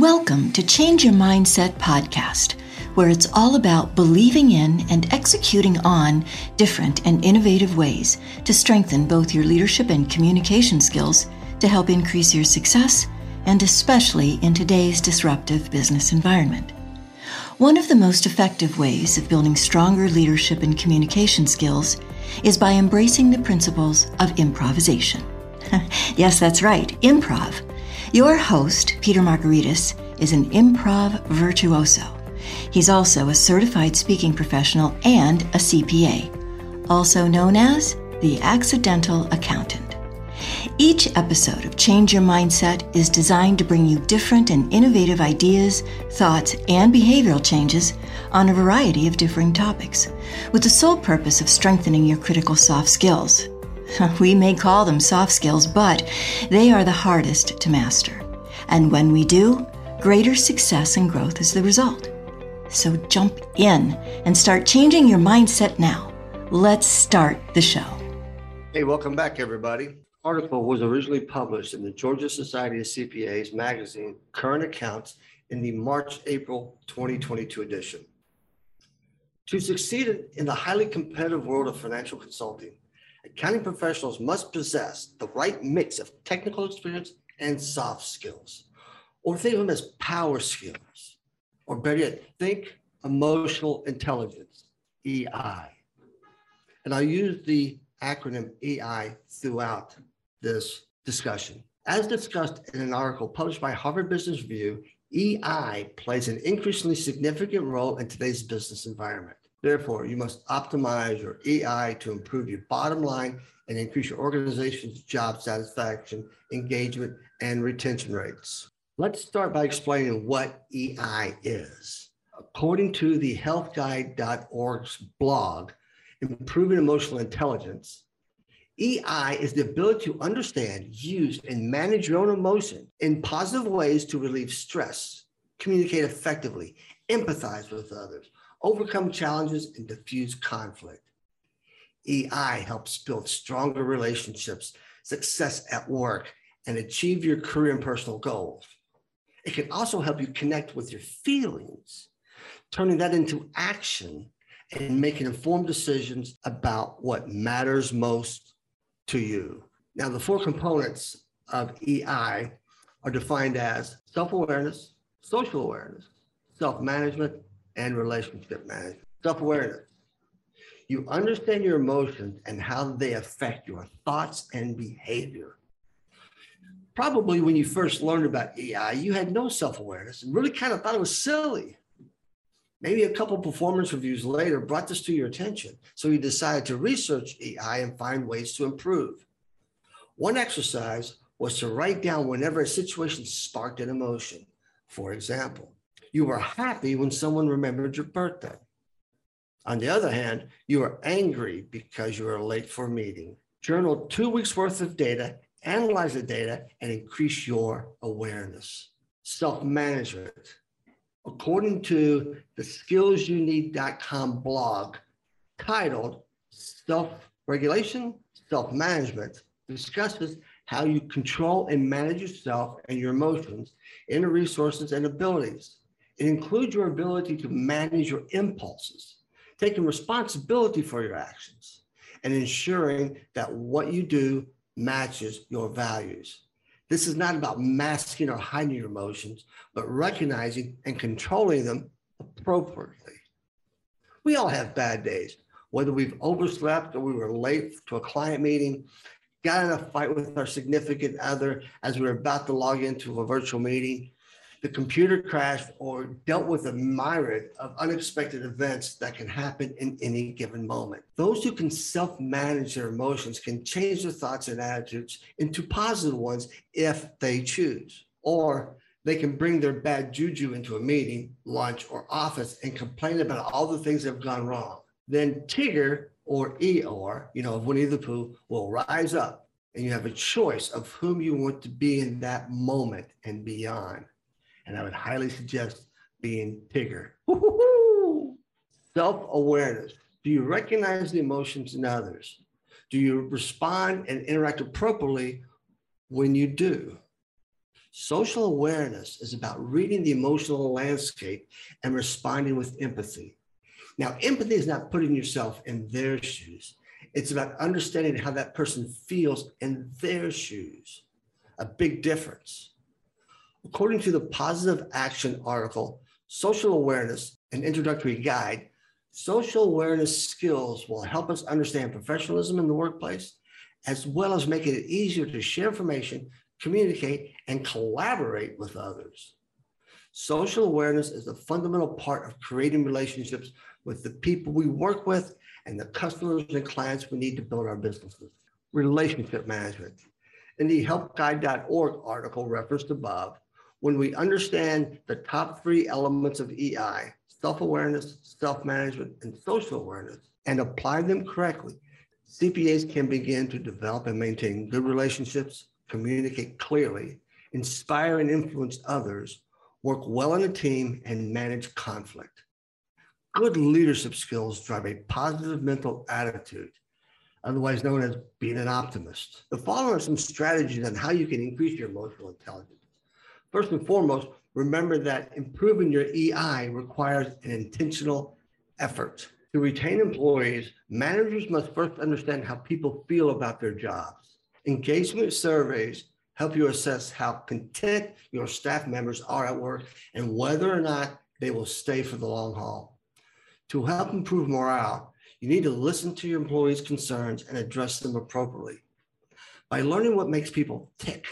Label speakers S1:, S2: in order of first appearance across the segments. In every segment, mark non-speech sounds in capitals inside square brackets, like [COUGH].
S1: Welcome to Change Your Mindset podcast, where it's all about believing in and executing on different and innovative ways to strengthen both your leadership and communication skills to help increase your success, and especially in today's disruptive business environment. One of the most effective ways of building stronger leadership and communication skills is by embracing the principles of improvisation. [LAUGHS] yes, that's right, improv your host, Peter Margaritis, is an improv virtuoso. He's also a certified speaking professional and a CPA, also known as the Accidental Accountant. Each episode of Change Your Mindset is designed to bring you different and innovative ideas, thoughts, and behavioral changes on a variety of differing topics, with the sole purpose of strengthening your critical soft skills [LAUGHS] We may call them soft skills, but they are the hardest to master. And when we do, greater success and growth is the result. So jump in and start changing your mindset now. Let's start the show.
S2: Hey, welcome back, everybody. Article was originally published in the Georgia Society of CPAs magazine, Current Accounts, in the March April 2022 edition. To succeed in the highly competitive world of financial consulting, accounting professionals must possess the right mix of technical experience and soft skills, or think of them as power skills, or better yet, think emotional intelligence, EI. And I'll use the acronym EI throughout this discussion. As discussed in an article published by Harvard Business Review, EI plays an increasingly significant role in today's business environment. Therefore, you must optimize your EI to improve your bottom line and increase your organization's job satisfaction, engagement, and retention rates. Let's start by explaining what EI is. According to the healthguide.org's blog, Improving Emotional Intelligence, EI is the ability to understand, use, and manage your own emotion in positive ways to relieve stress, communicate effectively, empathize with others, overcome challenges, and diffuse conflict. EI helps build stronger relationships, success at work, and achieve your career and personal goals. It can also help you connect with your feelings, turning that into action and making informed decisions about what matters most to you. Now, the four components of EI are defined as self awareness, social awareness, self management, and relationship management. Self awareness. You understand your emotions and how they affect your thoughts and behavior. Probably when you first learned about EI, you had no self awareness and really kind of thought it was silly. Maybe a couple performance reviews later brought this to your attention. So you decided to research EI and find ways to improve. One exercise was to write down whenever a situation sparked an emotion. For example, you were happy when someone remembered your birthday. On the other hand, you were angry because you were late for a meeting. Journal two weeks worth of data, analyze the data, and increase your awareness. Self management. According to the skillsyouneed.com blog titled Self Regulation, Self Management, discusses how you control and manage yourself and your emotions, inner resources, and abilities. It includes your ability to manage your impulses, taking responsibility for your actions, and ensuring that what you do matches your values. This is not about masking or hiding your emotions, but recognizing and controlling them appropriately. We all have bad days, whether we've overslept or we were late to a client meeting, got in a fight with our significant other as we were about to log into a virtual meeting, the computer crashed or dealt with a myriad of unexpected events that can happen in any given moment. Those who can self manage their emotions can change their thoughts and attitudes into positive ones if they choose. Or they can bring their bad juju into a meeting, lunch, or office and complain about all the things that have gone wrong. Then Tigger or Eeyore, you know, of Winnie the Pooh, will rise up and you have a choice of whom you want to be in that moment and beyond and I would highly suggest being Tigger. Self awareness. Do you recognize the emotions in others? Do you respond and interact appropriately when you do? Social awareness is about reading the emotional landscape and responding with empathy. Now, empathy is not putting yourself in their shoes. It's about understanding how that person feels in their shoes. A big difference. According to the Positive Action article, Social Awareness, an introductory guide, social awareness skills will help us understand professionalism in the workplace, as well as making it easier to share information, communicate, and collaborate with others. Social awareness is a fundamental part of creating relationships with the people we work with and the customers and clients we need to build our businesses. Relationship management. In the helpguide.org article referenced above, when we understand the top three elements of EI, self-awareness, self-management, and social awareness, and apply them correctly, CPAs can begin to develop and maintain good relationships, communicate clearly, inspire and influence others, work well in a team, and manage conflict. Good leadership skills drive a positive mental attitude, otherwise known as being an optimist. The following are some strategies on how you can increase your emotional intelligence. First and foremost, remember that improving your EI requires an intentional effort. To retain employees, managers must first understand how people feel about their jobs. Engagement surveys help you assess how content your staff members are at work and whether or not they will stay for the long haul. To help improve morale, you need to listen to your employees' concerns and address them appropriately. By learning what makes people tick,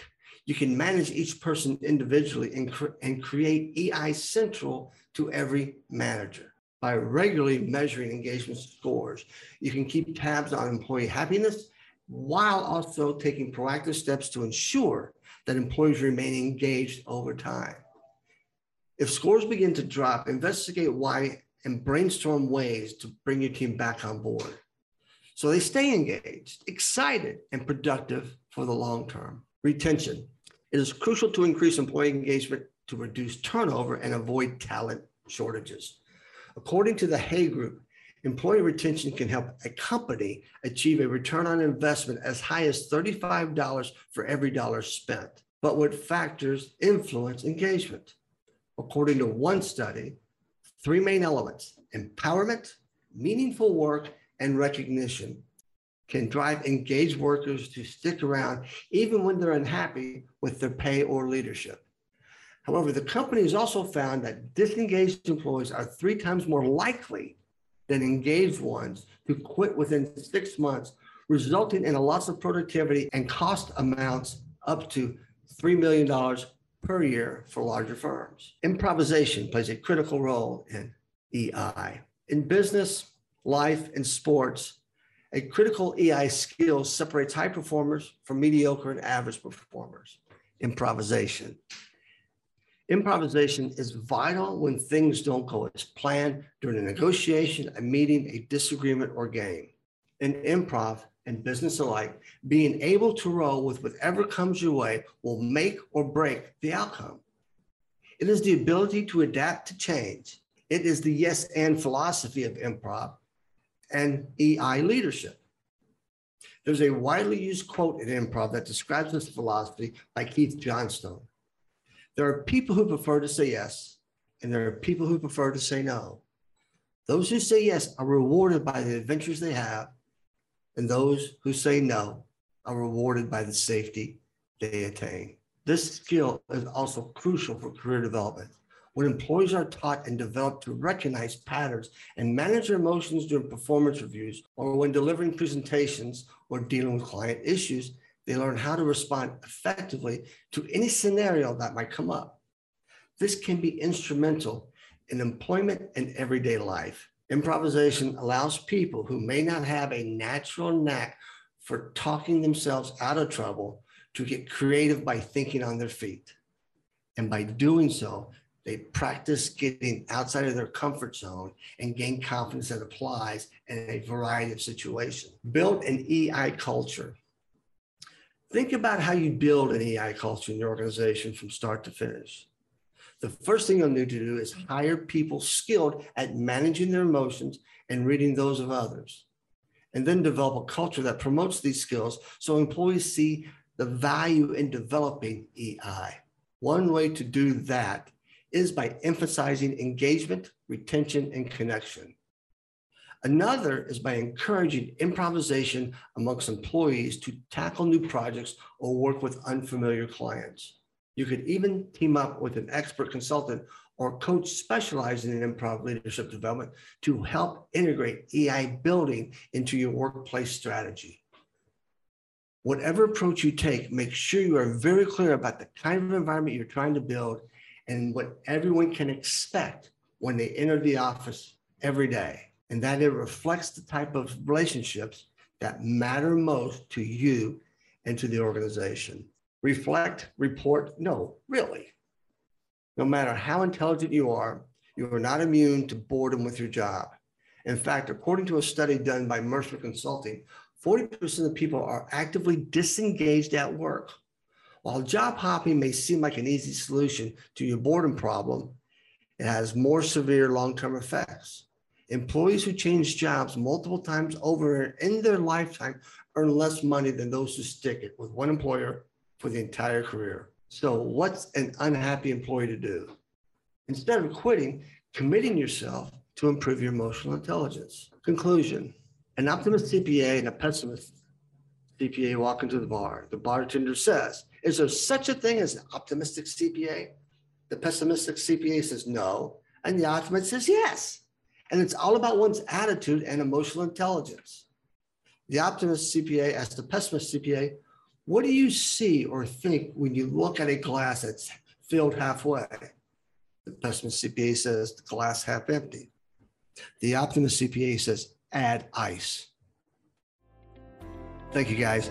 S2: you can manage each person individually and, cre- and create EI central to every manager. By regularly measuring engagement scores, you can keep tabs on employee happiness while also taking proactive steps to ensure that employees remain engaged over time. If scores begin to drop, investigate why and brainstorm ways to bring your team back on board. So they stay engaged, excited, and productive for the long term. Retention. It is crucial to increase employee engagement to reduce turnover and avoid talent shortages. According to the Hay Group, employee retention can help a company achieve a return on investment as high as $35 for every dollar spent. But what factors influence engagement? According to one study, three main elements empowerment, meaningful work, and recognition can drive engaged workers to stick around even when they're unhappy with their pay or leadership. However, the company has also found that disengaged employees are three times more likely than engaged ones to quit within six months, resulting in a loss of productivity and cost amounts up to $3 million per year for larger firms. Improvisation plays a critical role in EI. In business, life, and sports, a critical EI skill separates high performers from mediocre and average performers. Improvisation. Improvisation is vital when things don't go as planned during a negotiation, a meeting, a disagreement, or game. In improv and business alike, being able to roll with whatever comes your way will make or break the outcome. It is the ability to adapt to change. It is the yes and philosophy of improv and EI leadership. There's a widely used quote in improv that describes this philosophy by Keith Johnstone. There are people who prefer to say yes, and there are people who prefer to say no. Those who say yes are rewarded by the adventures they have, and those who say no are rewarded by the safety they attain. This skill is also crucial for career development. When employees are taught and developed to recognize patterns and manage their emotions during performance reviews or when delivering presentations or dealing with client issues, they learn how to respond effectively to any scenario that might come up. This can be instrumental in employment and everyday life. Improvisation allows people who may not have a natural knack for talking themselves out of trouble to get creative by thinking on their feet. And by doing so, they practice getting outside of their comfort zone and gain confidence that applies in a variety of situations. Build an EI culture. Think about how you build an EI culture in your organization from start to finish. The first thing you'll need to do is hire people skilled at managing their emotions and reading those of others. And then develop a culture that promotes these skills so employees see the value in developing EI. One way to do that is by emphasizing engagement, retention, and connection. Another is by encouraging improvisation amongst employees to tackle new projects or work with unfamiliar clients. You could even team up with an expert consultant or coach specializing in improv leadership development to help integrate EI building into your workplace strategy. Whatever approach you take, make sure you are very clear about the kind of environment you're trying to build and what everyone can expect when they enter the office every day and that it reflects the type of relationships that matter most to you and to the organization. Reflect, report, no, really. No matter how intelligent you are, you are not immune to boredom with your job. In fact, according to a study done by Mercer Consulting, 40% of people are actively disengaged at work. While job hopping may seem like an easy solution to your boredom problem, it has more severe long term effects. Employees who change jobs multiple times over in their lifetime earn less money than those who stick it with one employer for the entire career. So, what's an unhappy employee to do? Instead of quitting, committing yourself to improve your emotional intelligence. Conclusion An optimist CPA and a pessimist CPA walk into the bar. The bartender says, Is there such a thing as an optimistic CPA? The pessimistic CPA says no. And the optimist says yes. And it's all about one's attitude and emotional intelligence. The optimist CPA asks the pessimist CPA, what do you see or think when you look at a glass that's filled halfway? The pessimist CPA says the glass half empty. The optimist CPA says add ice. Thank you guys.